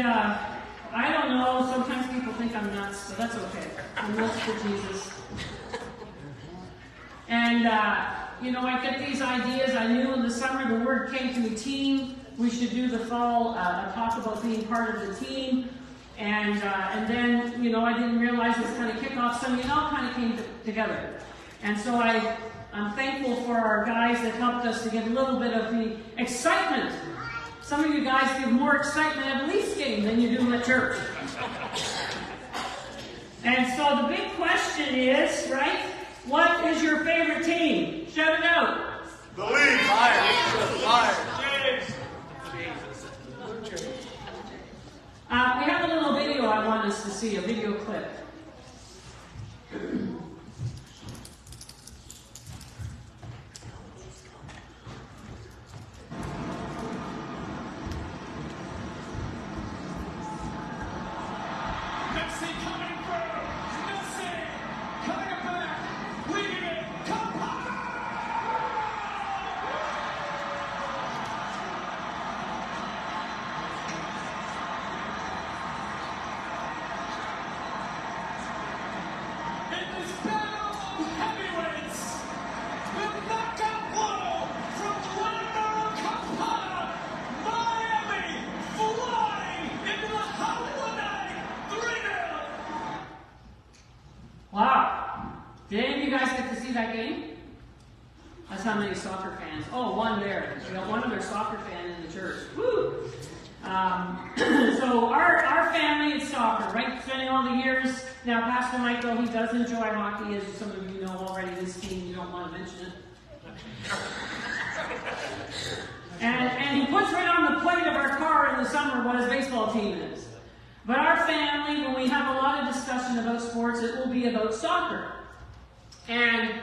Uh, I don't know, sometimes people think I'm nuts, but that's okay. I'm nuts for Jesus. And, uh, you know, I get these ideas. I knew in the summer the word came to me team. We should do the fall uh, talk about being part of the team. And, uh, and then, you know, I didn't realize this kind of kickoff. So it all kind of came to, together. And so I, I'm thankful for our guys that helped us to get a little bit of the excitement. Some of you guys give more excitement at a Leafs game than you do at church. And so the big question is, right? What is your favorite team? Shout it out. The Leafs. Fire. Fire. Uh, we have a little video I want us to see, a video clip.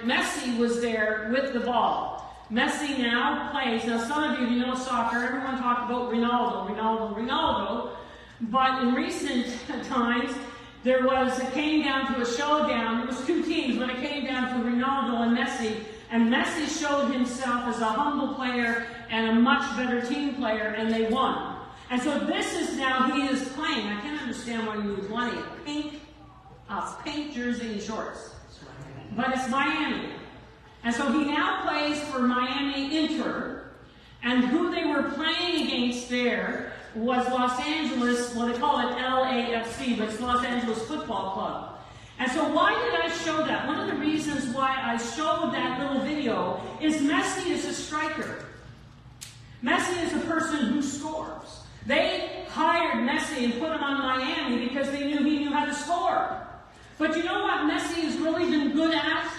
Messi was there with the ball. Messi now plays. Now, some of you, you know soccer, everyone talked about Ronaldo, Ronaldo, Ronaldo. But in recent times, there was, it came down to a showdown. It was two teams, but it came down to Ronaldo and Messi. And Messi showed himself as a humble player and a much better team player, and they won. And so this is now, he is playing. I can't understand why you would want a pink, a pink jersey and shorts. But it's Miami. And so he now plays for Miami Inter, and who they were playing against there was Los Angeles, well they call it LAFC, but it's Los Angeles Football Club. And so why did I show that? One of the reasons why I showed that little video is Messi is a striker. Messi is a person who scores. They hired Messi and put him on Miami because they knew he knew how to score. But you know what Messi has really been good at?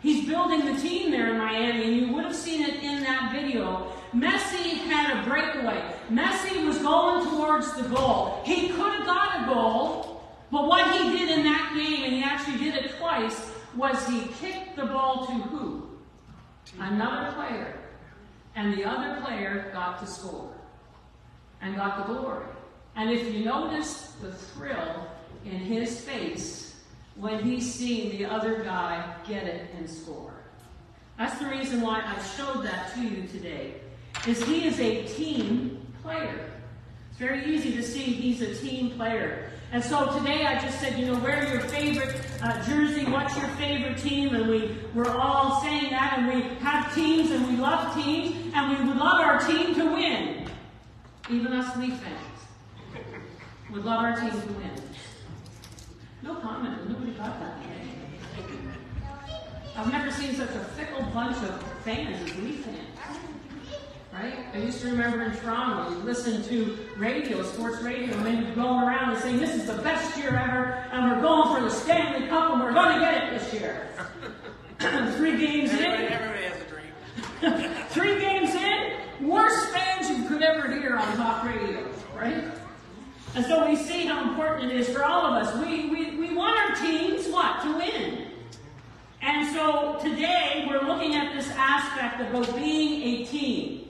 He's building the team there in Miami, and you would have seen it in that video. Messi had a breakaway. Messi was going towards the goal. He could have got a goal, but what he did in that game, and he actually did it twice, was he kicked the ball to who? Another player. And the other player got to score and got the glory. And if you notice the thrill in his face, when he's seen the other guy get it and score. That's the reason why I showed that to you today, is he is a team player. It's very easy to see he's a team player. And so today I just said, you know, wear your favorite uh, jersey, what's your favorite team? And we were all saying that, and we have teams, and we love teams, and we would love our team to win. Even us Leaf fans would love our team to win. No comment. Nobody got that. I've never seen such a fickle bunch of fans as we fans. Right? I used to remember in Toronto, you listen to radio, sports radio, and then you'd go around and saying, This is the best year ever, and we're going for the Stanley Cup, and we're going to get it this year. Three games everybody, in. Everybody has a dream. Three games in, worst fans you could ever hear on talk radio, right? And so we see how important it is for all of us. We, we, we want our teams, what? To win. And so today we're looking at this aspect about being a team.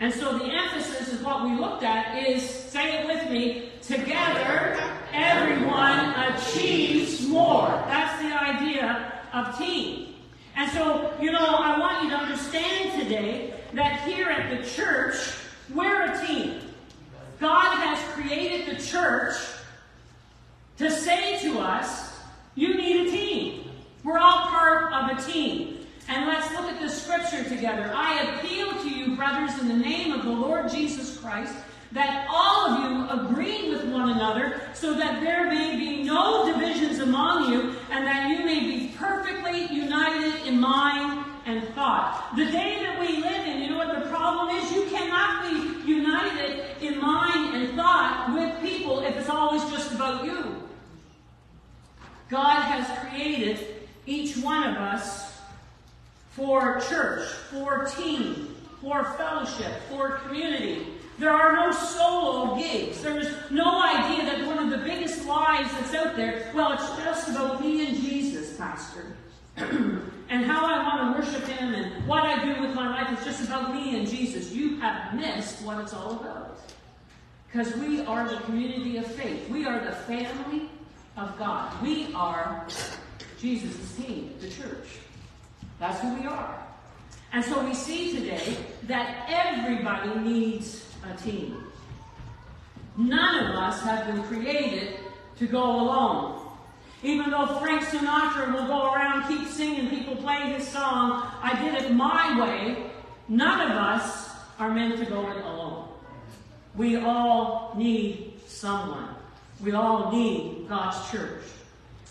And so the emphasis is what we looked at is, say it with me, together everyone achieves more. That's the idea of team. And so, you know, I want you to understand today that here at the church, we're a team. God has created the church to say to us, you need a team. We're all part of a team. And let's look at this scripture together. I appeal to you, brothers, in the name of the Lord Jesus Christ, that all of you agree with one another, so that there may be no divisions among you, and that you may be perfectly united in mind and thought. The day that we live in, you know what the problem is? You cannot be united in mind and thought with people if it's always just about you. God has created each one of us for church, for team, for fellowship, for community. There are no solo gigs. There's no idea that one of the biggest lies that's out there, well, it's just about me and Jesus, Pastor. and how I want to worship Him and what I do with my life is just about me and Jesus. You have missed what it's all about. Because we are the community of faith. We are the family of God. We are Jesus' team, the church. That's who we are. And so we see today that everybody needs a team. None of us have been created to go alone. Even though Frank Sinatra will go around, keep singing, people play his song, I did it my way, none of us are meant to go it alone. We all need someone. We all need God's church.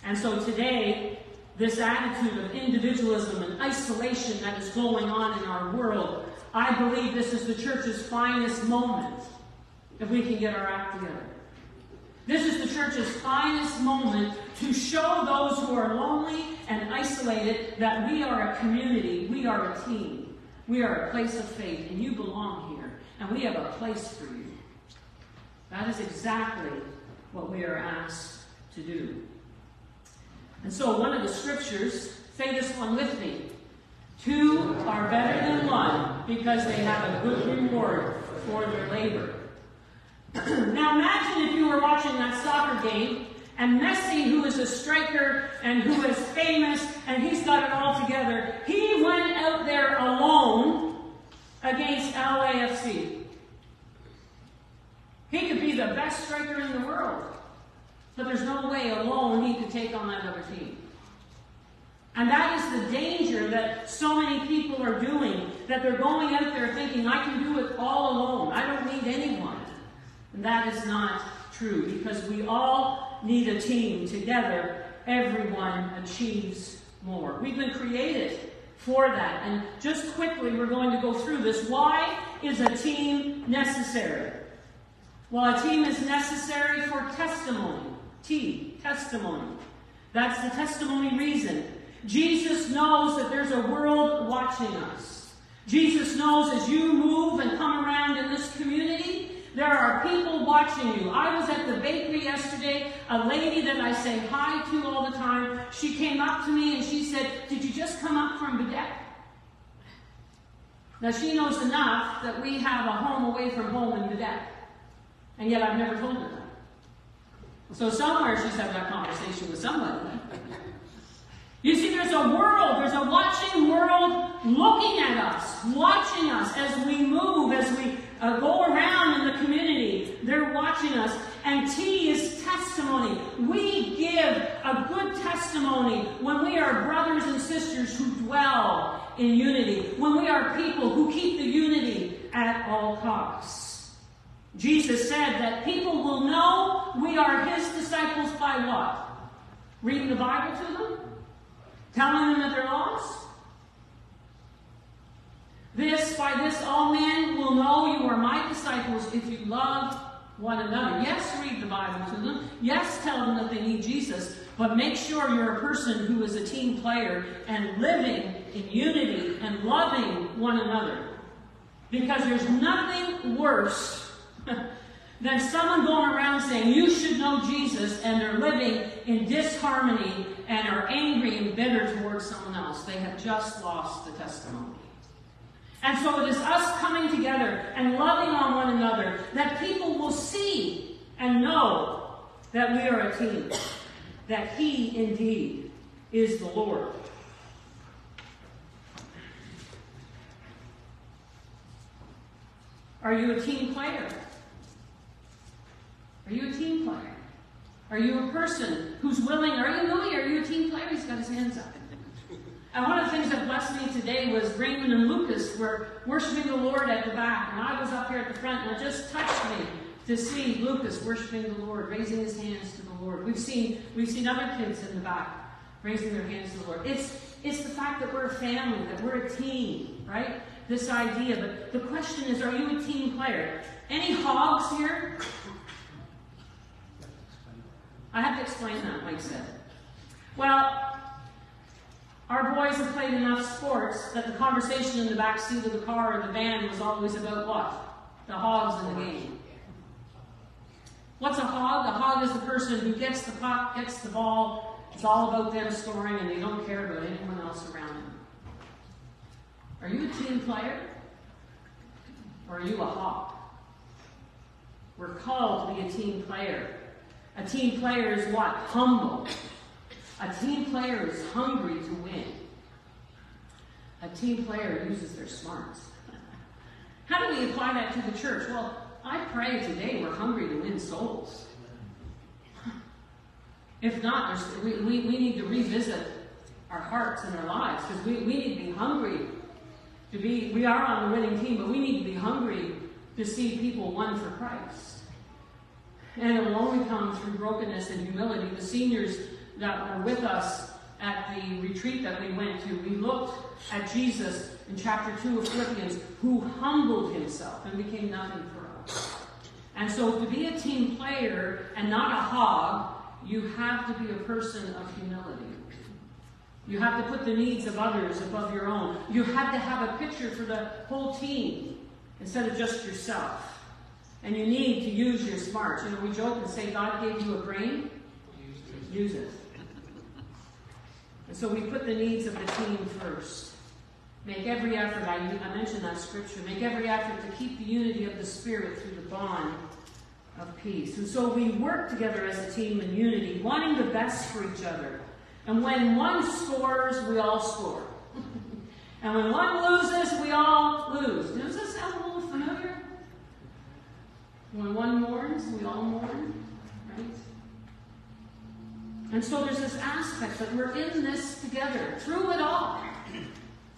And so today, this attitude of individualism and isolation that is going on in our world, I believe this is the church's finest moment if we can get our act together. This is the church's finest moment to show those who are lonely and isolated that we are a community, we are a team, we are a place of faith, and you belong here, and we have a place for you. That is exactly what we are asked to do. And so, one of the scriptures, say this one with me. Two are better than one because they have a good reward for their labor. now, imagine if you were watching that soccer game and Messi, who is a striker and who is famous and he's got it all together, he went out there alone against LAFC. He could be the best striker in the world. But there's no way alone he could take on that other team. And that is the danger that so many people are doing, that they're going out there thinking, I can do it all alone. I don't need anyone. And that is not true, because we all need a team. Together, everyone achieves more. We've been created for that. And just quickly, we're going to go through this. Why is a team necessary? Well, a team is necessary for testimony. T, testimony. That's the testimony reason. Jesus knows that there's a world watching us. Jesus knows as you move and come around in this community, there are people watching you. I was at the bakery yesterday. A lady that I say hi to all the time, she came up to me and she said, Did you just come up from Baddeck? Now she knows enough that we have a home away from home in Baddeck. And yet I've never told her that. So somewhere she's had that conversation with somebody. You see, there's a world, there's a watching world looking at us, watching us as we move, as we uh, go around. They're watching us. And T is testimony. We give a good testimony when we are brothers and sisters who dwell in unity, when we are people who keep the unity at all costs. Jesus said that people will know we are his disciples by what? Reading the Bible to them? Telling them that they're lost? This, by this, all men will know you are my disciples if you love one another. Yes, read the Bible to them. Yes, tell them that they need Jesus. But make sure you're a person who is a team player and living in unity and loving one another. Because there's nothing worse than someone going around saying, You should know Jesus, and they're living in disharmony and are angry and bitter towards someone else. They have just lost the testimony. And so it is us coming and loving on one another that people will see and know that we are a team, that He indeed is the Lord. Are you a team player? Are you a team player? Are you a person who's willing? Are you Louis? Are you a team player? He's got his hands up. And one of the things that blessed me today was Raymond and Lucas were worshiping the Lord at the back, and I was up here at the front, and it just touched me to see Lucas worshiping the Lord, raising his hands to the Lord. We've seen we've seen other kids in the back raising their hands to the Lord. It's it's the fact that we're a family, that we're a team, right? This idea. But the question is, are you a team player? Any hogs here? I have to explain that, Mike said. Well, our boys have played enough sports that the conversation in the back seat of the car or the van was always about what? The hogs in the game. What's a hog? A hog is the person who gets the puck, gets the ball. It's all about them scoring and they don't care about anyone else around them. Are you a team player? Or are you a hog? We're called to be a team player. A team player is what? Humble. A team player is hungry to win. A team player uses their smarts. How do we apply that to the church? Well, I pray today we're hungry to win souls. If not, we, we, we need to revisit our hearts and our lives because we, we need to be hungry to be, we are on the winning team, but we need to be hungry to see people won for Christ. And it will only come through brokenness and humility. The seniors that were with us at the retreat that we went to, we looked at Jesus in chapter 2 of Philippians, who humbled himself and became nothing for us. and so to be a team player and not a hog, you have to be a person of humility. You have to put the needs of others above your own. You have to have a picture for the whole team instead of just yourself. And you need to use your smarts. You know, we joke and say God gave you a brain. Use it. And so we put the needs of the team first. Make every effort, I, I mentioned that scripture, make every effort to keep the unity of the Spirit through the bond of peace. And so we work together as a team in unity, wanting the best for each other. And when one scores, we all score. and when one loses, we all lose. Does this sound a little familiar? When one mourns, we all mourn? And so there's this aspect that we're in this together through it all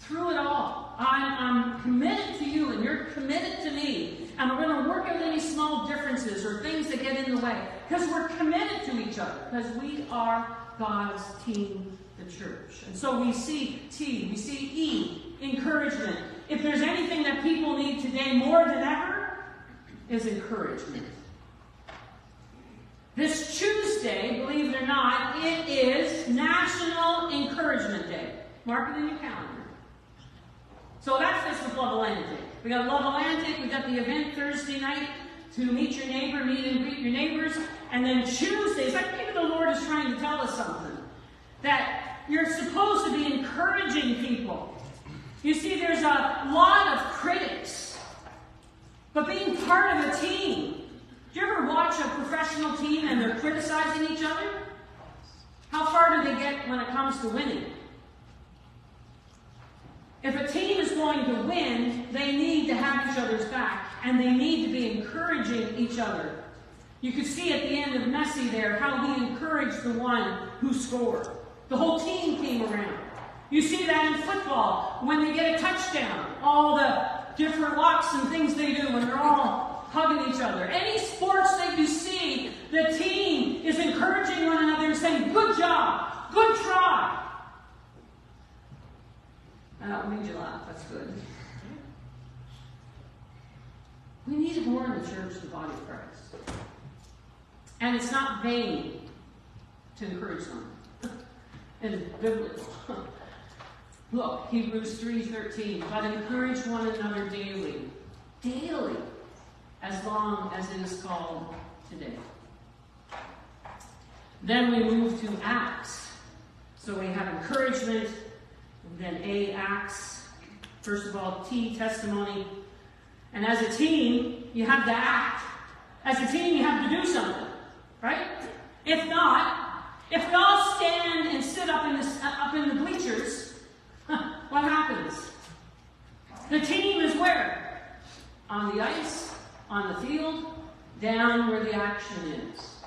through it all. I'm, I'm committed to you and you're committed to me. And we're going to work out any small differences or things that get in the way. Because we're committed to each other. Because we are God's team, the church. And so we see T, we see E, encouragement. If there's anything that people need today more than ever, is encouragement. This Tuesday, believe it or not, it is National Encouragement Day. Mark it in your calendar. So that's this with Love Atlantic. We got Love Atlantic, we got the event Thursday night to meet your neighbor, meet and greet your neighbors. And then Tuesdays, like maybe the Lord is trying to tell us something. That you're supposed to be encouraging people. You see, there's a lot of critics. But being part of a team, do you ever watch a professional team and they're criticizing each other? How far do they get when it comes to winning? If a team is going to win, they need to have each other's back, and they need to be encouraging each other. You could see at the end of Messi there how he encouraged the one who scored. The whole team came around. You see that in football when they get a touchdown, all the different walks and things they do when they're all hugging each other. Any sports that you see, the team is encouraging one another and saying, Good job, good try. That made you laugh. That's good. We need more in the church, the body of Christ. And it's not vain to encourage them. it's biblical. Look, Hebrews 3.13, but encourage one another daily. Daily. As long as it is called today. Then we move to Acts. So we have encouragement, then A, acts. First of all, T, testimony. And as a team, you have to act. As a team, you have to do something, right? If not, if we all stand and sit up in the, up in the bleachers, what happens? The team is where? On the ice, on the field, down where the action is.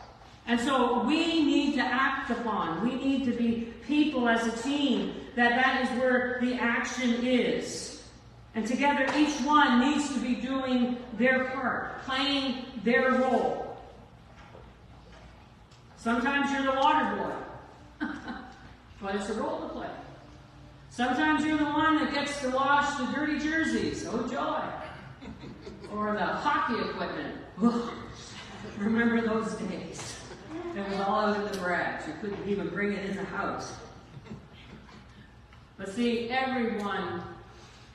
And so we need to act upon. We need to be people as a team that that is where the action is. And together each one needs to be doing their part, playing their role. Sometimes you're the water boy, but it's a role to play. Sometimes you're the one that gets to wash the dirty jerseys. Oh joy. Or the hockey equipment. Remember those days. It was all out in the garage. You couldn't even bring it in the house. But see, everyone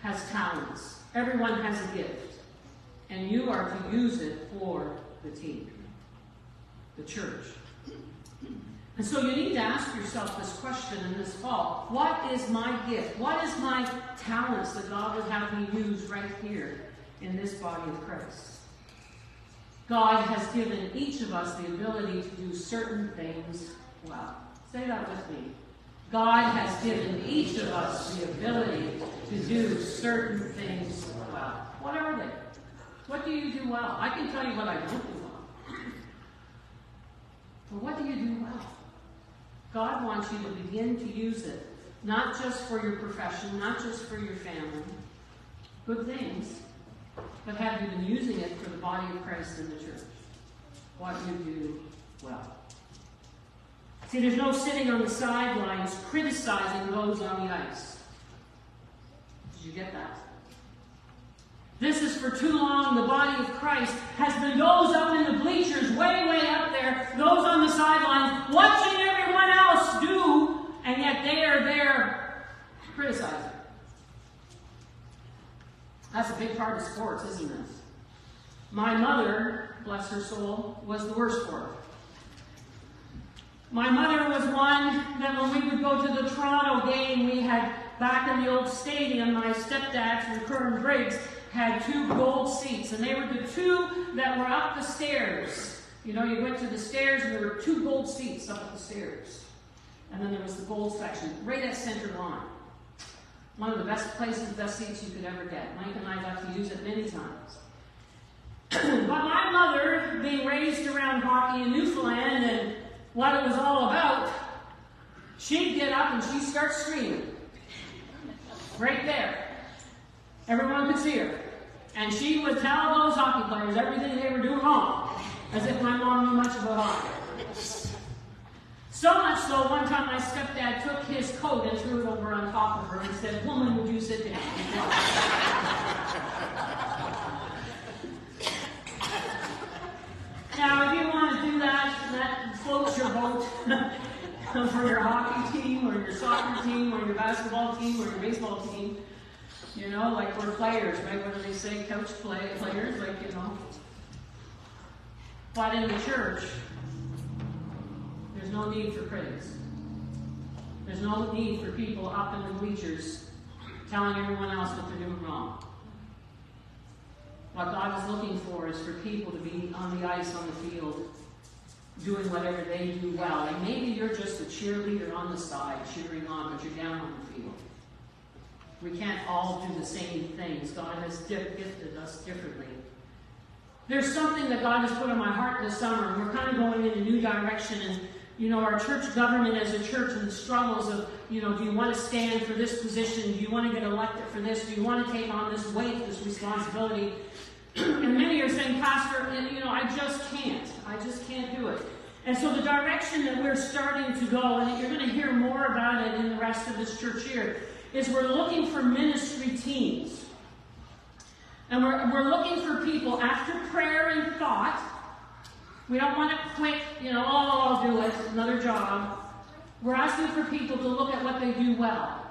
has talents. Everyone has a gift. And you are to use it for the team, the church. And so you need to ask yourself this question in this fall. What is my gift? What is my talents that God would have me use right here in this body of Christ? God has given each of us the ability to do certain things well. Say that with me. God has given each of us the ability to do certain things well. What are they? What do you do well? I can tell you what I don't do well. But what do you do well? God wants you to begin to use it, not just for your profession, not just for your family. Good things, but have you been using it for the body of Christ in the church? What you do well. See, there's no sitting on the sidelines criticizing those on the ice. Did you get that? This is for too long. The body of Christ has been those up in the bleachers, way, way up there, those on the sidelines, watching everyone else do, and yet they are there criticizing. That's a big part of sports, isn't it? My mother, bless her soul, was the worst for it. My mother was one that when we would go to the Toronto game, we had back in the old stadium, my stepdad from Kern Briggs had two gold seats, and they were the two that were up the stairs. You know, you went to the stairs, and there were two gold seats up the stairs. And then there was the gold section, right at center line. One of the best places, best seats you could ever get. Mike and I got to use it many times. but my mother, being raised around hockey in Newfoundland and what it was all about, she'd get up and she'd start screaming. Right there. Everyone could see her. And she would tell those hockey players everything they were doing wrong, as if my mom knew much about hockey. So much so, one time my stepdad took his coat and threw it over on top of her and said, Woman, would you sit down? now, if you want to do that, that floats your boat for your hockey team or your soccer team or your basketball team or your baseball team. You know, like we're players, right? What do they say? Coach play players, like you know. But in the church, there's no need for praise. There's no need for people up in the bleachers telling everyone else what they're doing wrong. What God is looking for is for people to be on the ice, on the field, doing whatever they do well. And maybe you're just a cheerleader on the side, cheering on, but you're down on the field. We can't all do the same things. God has gifted us differently. There's something that God has put on my heart this summer, and we're kind of going in a new direction. And you know, our church government as a church and the struggles of, you know, do you want to stand for this position? Do you want to get elected for this? Do you want to take on this weight, this responsibility? and many are saying, Pastor, eh, you know, I just can't. I just can't do it. And so the direction that we're starting to go, and you're going to hear more about it in the rest of this church here, is we're looking for ministry teams. And we're, we're looking for people after prayer and thought. We don't want to quit, you know, oh, I'll do it, another job. We're asking for people to look at what they do well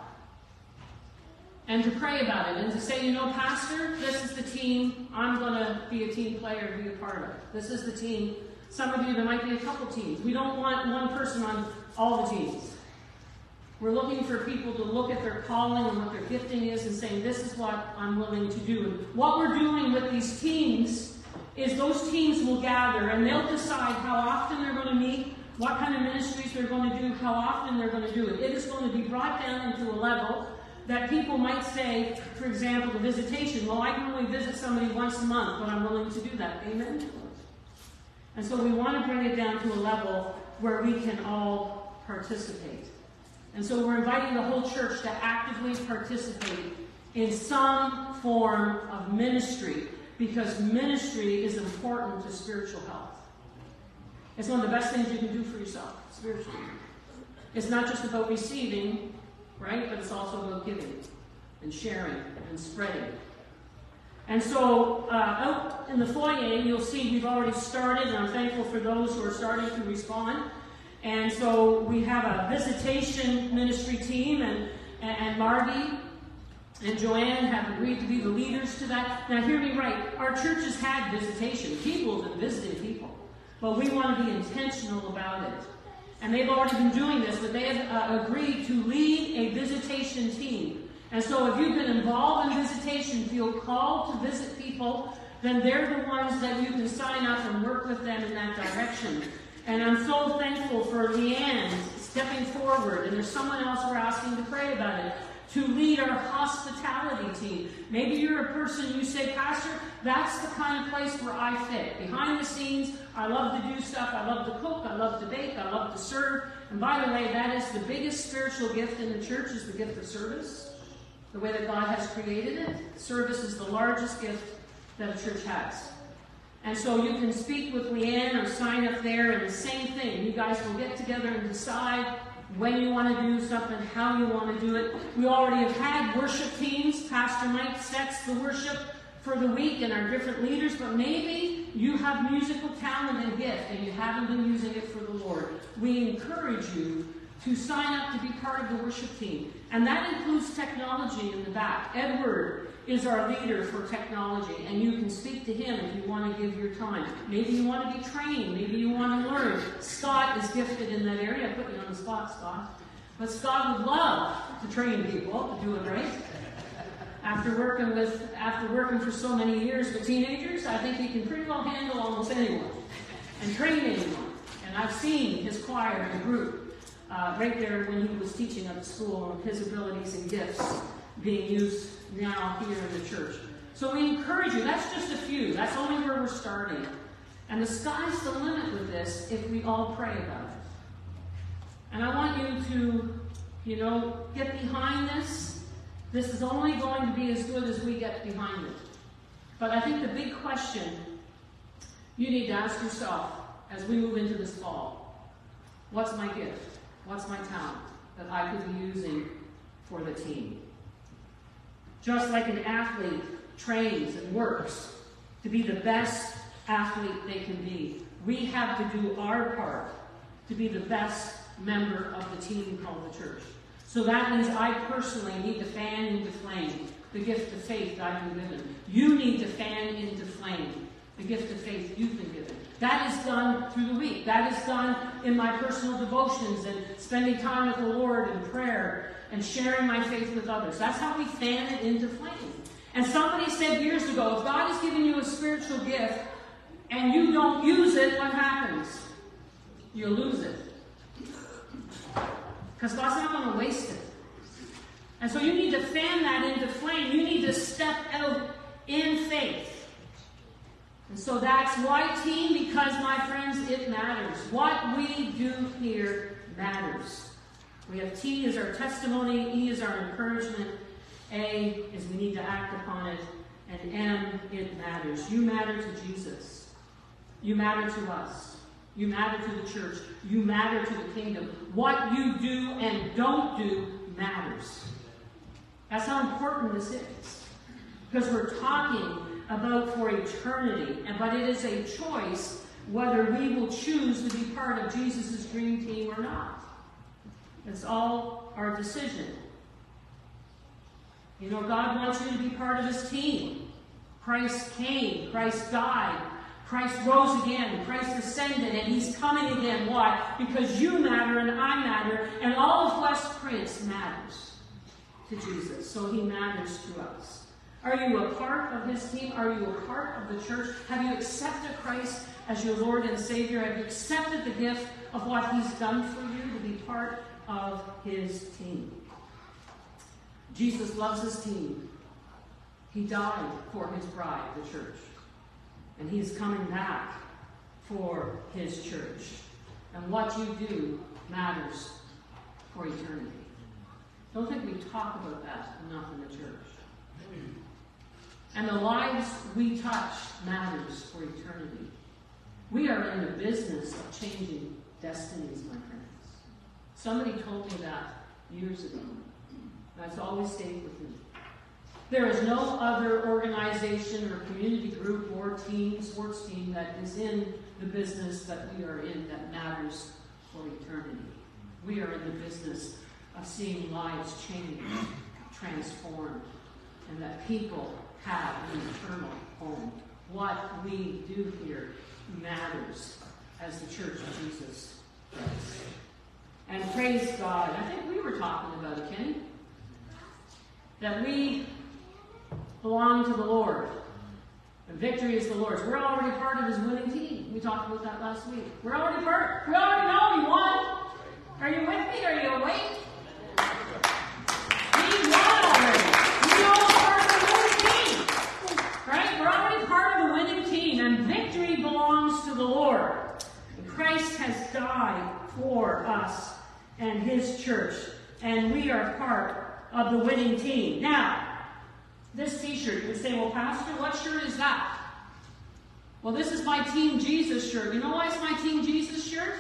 and to pray about it and to say, you know, Pastor, this is the team I'm going to be a team player, be a part of. This is the team. Some of you, there might be a couple teams. We don't want one person on all the teams. We're looking for people to look at their calling and what their gifting is and saying, this is what I'm willing to do. And what we're doing with these teams is those teams will gather and they'll decide how often they're going to meet, what kind of ministries they're going to do, how often they're going to do it. It is going to be brought down into a level that people might say, for example, the visitation, well, I can only visit somebody once a month, but I'm willing to do that. Amen? And so we want to bring it down to a level where we can all participate. And so we're inviting the whole church to actively participate in some form of ministry because ministry is important to spiritual health. It's one of the best things you can do for yourself, spiritually. It's not just about receiving, right? But it's also about giving and sharing and spreading. And so uh, out in the foyer, you'll see we've already started, and I'm thankful for those who are starting to respond. And so we have a visitation ministry team, and, and Margie and Joanne have agreed to be the leaders to that. Now, hear me right. Our church has had visitation. People have been visiting people. But we want to be intentional about it. And they've already been doing this, but they have uh, agreed to lead a visitation team. And so if you've been involved in visitation, feel called to visit people, then they're the ones that you can sign up and work with them in that direction. And I'm so thankful for Leanne stepping forward, and there's someone else we're asking to pray about it to lead our hospitality team. Maybe you're a person you say, Pastor, that's the kind of place where I fit. Behind the scenes, I love to do stuff. I love to cook. I love to bake. I love to serve. And by the way, that is the biggest spiritual gift in the church is the gift of service. The way that God has created it. Service is the largest gift that a church has. And so you can speak with Leanne or sign up there, and the same thing. You guys will get together and decide when you want to do something, how you want to do it. We already have had worship teams. Pastor Mike sets the worship for the week and our different leaders, but maybe you have musical talent and gift and you haven't been using it for the Lord. We encourage you to sign up to be part of the worship team. And that includes technology in the back. Edward is our leader for technology, and you can speak to him if you want to give your time. Maybe you want to be trained, maybe you want to learn. Scott is gifted in that area. I put you on the spot, Scott. But Scott would love to train people to do it right. After working with after working for so many years with teenagers, I think he can pretty well handle almost anyone and train anyone. And I've seen his choir and group uh, right there when he was teaching at the school, his abilities and gifts being used now here in the church. So we encourage you, that's just a few, that's only where we're starting. And the sky's the limit with this if we all pray about it. And I want you to, you know, get behind this. This is only going to be as good as we get behind it. But I think the big question you need to ask yourself as we move into this fall what's my gift? What's my talent that I could be using for the team? Just like an athlete trains and works to be the best athlete they can be, we have to do our part to be the best member of the team called the church. So that means I personally need to fan into flame the gift of faith I've been given. You need to fan into flame the gift of faith you've been given. That is done through the week. That is done in my personal devotions and spending time with the Lord in prayer and sharing my faith with others. That's how we fan it into flame. And somebody said years ago, if God has given you a spiritual gift and you don't use it, what happens? You lose it. Because God's not going to waste it. And so you need to fan that into flame. You need to step out in faith. And so that's why team, because my friends, it matters. What we do here matters. We have T as our testimony, E is our encouragement, A is we need to act upon it, and M, it matters. You matter to Jesus. You matter to us. You matter to the church. You matter to the kingdom. What you do and don't do matters. That's how important this is. Because we're talking about for eternity, but it is a choice whether we will choose to be part of Jesus' dream team or not. It's all our decision. You know, God wants you to be part of his team. Christ came, Christ died, Christ rose again, Christ ascended, and he's coming again. Why? Because you matter and I matter, and all of West Prince matters to Jesus. So he matters to us. Are you a part of his team? Are you a part of the church? Have you accepted Christ as your Lord and Savior? Have you accepted the gift of what he's done for you to be part of his team. Jesus loves his team. He died for his bride, the church. And he's coming back for his church. And what you do matters for eternity. Don't think we talk about that enough in the church. And the lives we touch matters for eternity. We are in the business of changing destinies, my friends. Somebody told me that years ago. That's always stayed with me. There is no other organization or community group or team, sports team, that is in the business that we are in that matters for eternity. We are in the business of seeing lives changed, transformed, and that people have an eternal home. What we do here matters as the Church of Jesus Christ. And praise God. I think we were talking about it, Kenny. That we belong to the Lord. And victory is the Lord's. We're already part of his winning team. We talked about that last week. We're already part. We already know he won. Are you with me? Are you awake? He won already. We are part of the winning team. Right? We're already part of the winning team. And victory belongs to the Lord. And Christ has died for us and his church. And we are part of the winning team. Now, this t-shirt. You would say, well, Pastor, what shirt is that? Well, this is my Team Jesus shirt. You know why it's my Team Jesus shirt?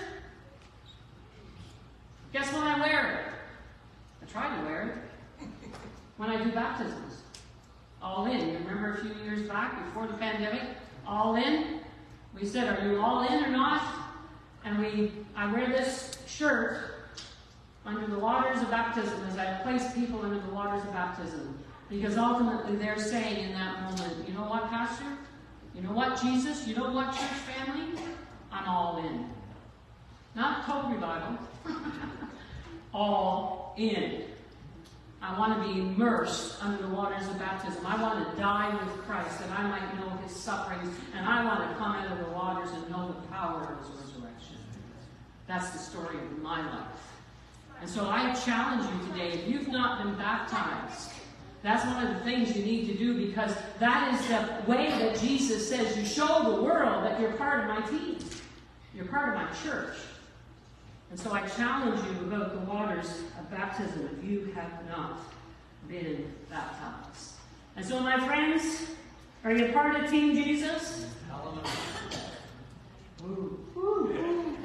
Guess when I wear it? I try to wear it. When I do baptisms. All in. You remember a few years back, before the pandemic? All in. We said, are you all in or not? And we, I wear this shirt under the waters of baptism as I place people under the waters of baptism. Because ultimately they're saying in that moment, you know what, Pastor? You know what, Jesus? You know what, church family? I'm all in. Not total revival. all in. I want to be immersed under the waters of baptism. I want to die with Christ that I might know his sufferings, and I want to come out of the waters and know the power of his resurrection. That's the story of my life. And so I challenge you today, if you've not been baptized, that's one of the things you need to do because that is the way that Jesus says you show the world that you're part of my team. You're part of my church. And so I challenge you about the waters of baptism if you have not been baptized. And so, my friends, are you part of Team Jesus? Hallelujah. Ooh. Ooh.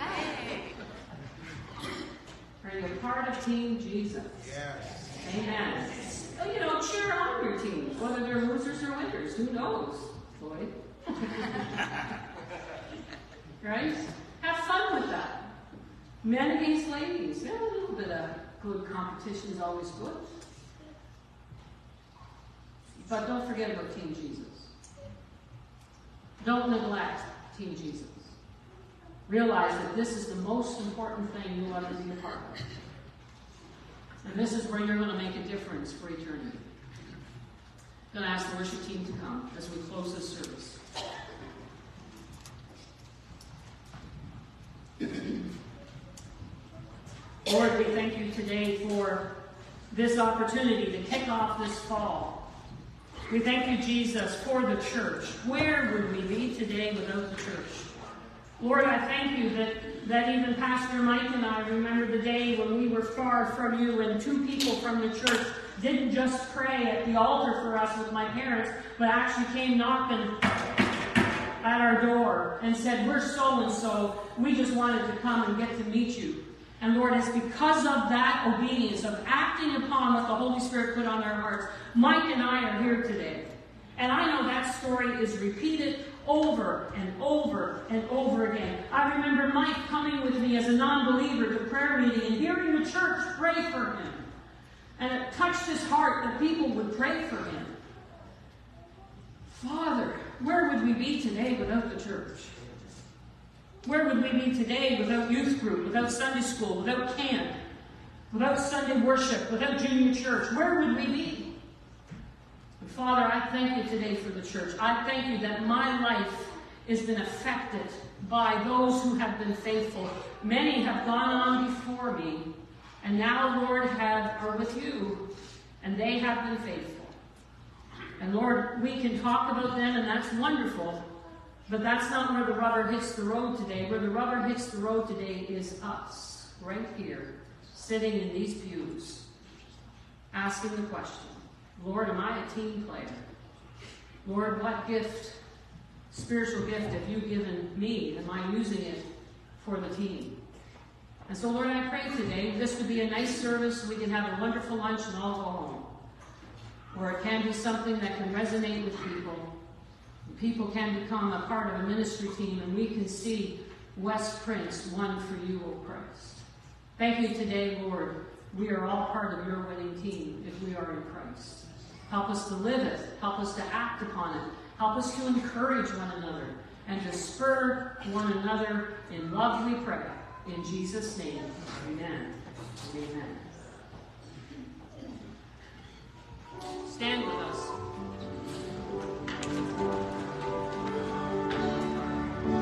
Are you part of Team Jesus? Yes. Amen. Well, you know, cheer on your team, whether they're losers or winners. Who knows, Floyd? right? Have fun with that. Men against ladies. Yeah, a little bit of good competition is always good. But don't forget about Team Jesus. Don't neglect Team Jesus. Realize that this is the most important thing you'll ever be a part of. And this is where you're going to make a difference for eternity. I'm going to ask the worship team to come as we close this service. Lord, we thank you today for this opportunity to kick off this fall. We thank you, Jesus, for the church. Where would we be today without the church? Lord, I thank you that, that even Pastor Mike and I remember the day when we were far from you and two people from the church didn't just pray at the altar for us with my parents, but actually came knocking at our door and said, We're so and so. We just wanted to come and get to meet you. And Lord, it's because of that obedience, of acting upon what the Holy Spirit put on our hearts, Mike and I are here today. And I know that story is repeated over and over and over again. I remember Mike coming with me as a non believer to prayer meeting and hearing the church pray for him. And it touched his heart that people would pray for him. Father, where would we be today without the church? Where would we be today without youth group, without Sunday school, without camp, without Sunday worship, without junior church? Where would we be? Father, I thank you today for the church. I thank you that my life has been affected by those who have been faithful. Many have gone on before me, and now, Lord, have are with you, and they have been faithful. And Lord, we can talk about them, and that's wonderful. But that's not where the rubber hits the road today. Where the rubber hits the road today is us, right here, sitting in these pews, asking the question Lord, am I a team player? Lord, what gift, spiritual gift, have you given me? Am I using it for the team? And so, Lord, I pray today this would be a nice service. We can have a wonderful lunch and all go home. Or it can be something that can resonate with people. People can become a part of a ministry team and we can see West Prince won for you, O Christ. Thank you today, Lord. We are all part of your winning team if we are in Christ. Help us to live it. Help us to act upon it. Help us to encourage one another and to spur one another in love we pray. In Jesus' name, amen. Amen. Stand with us.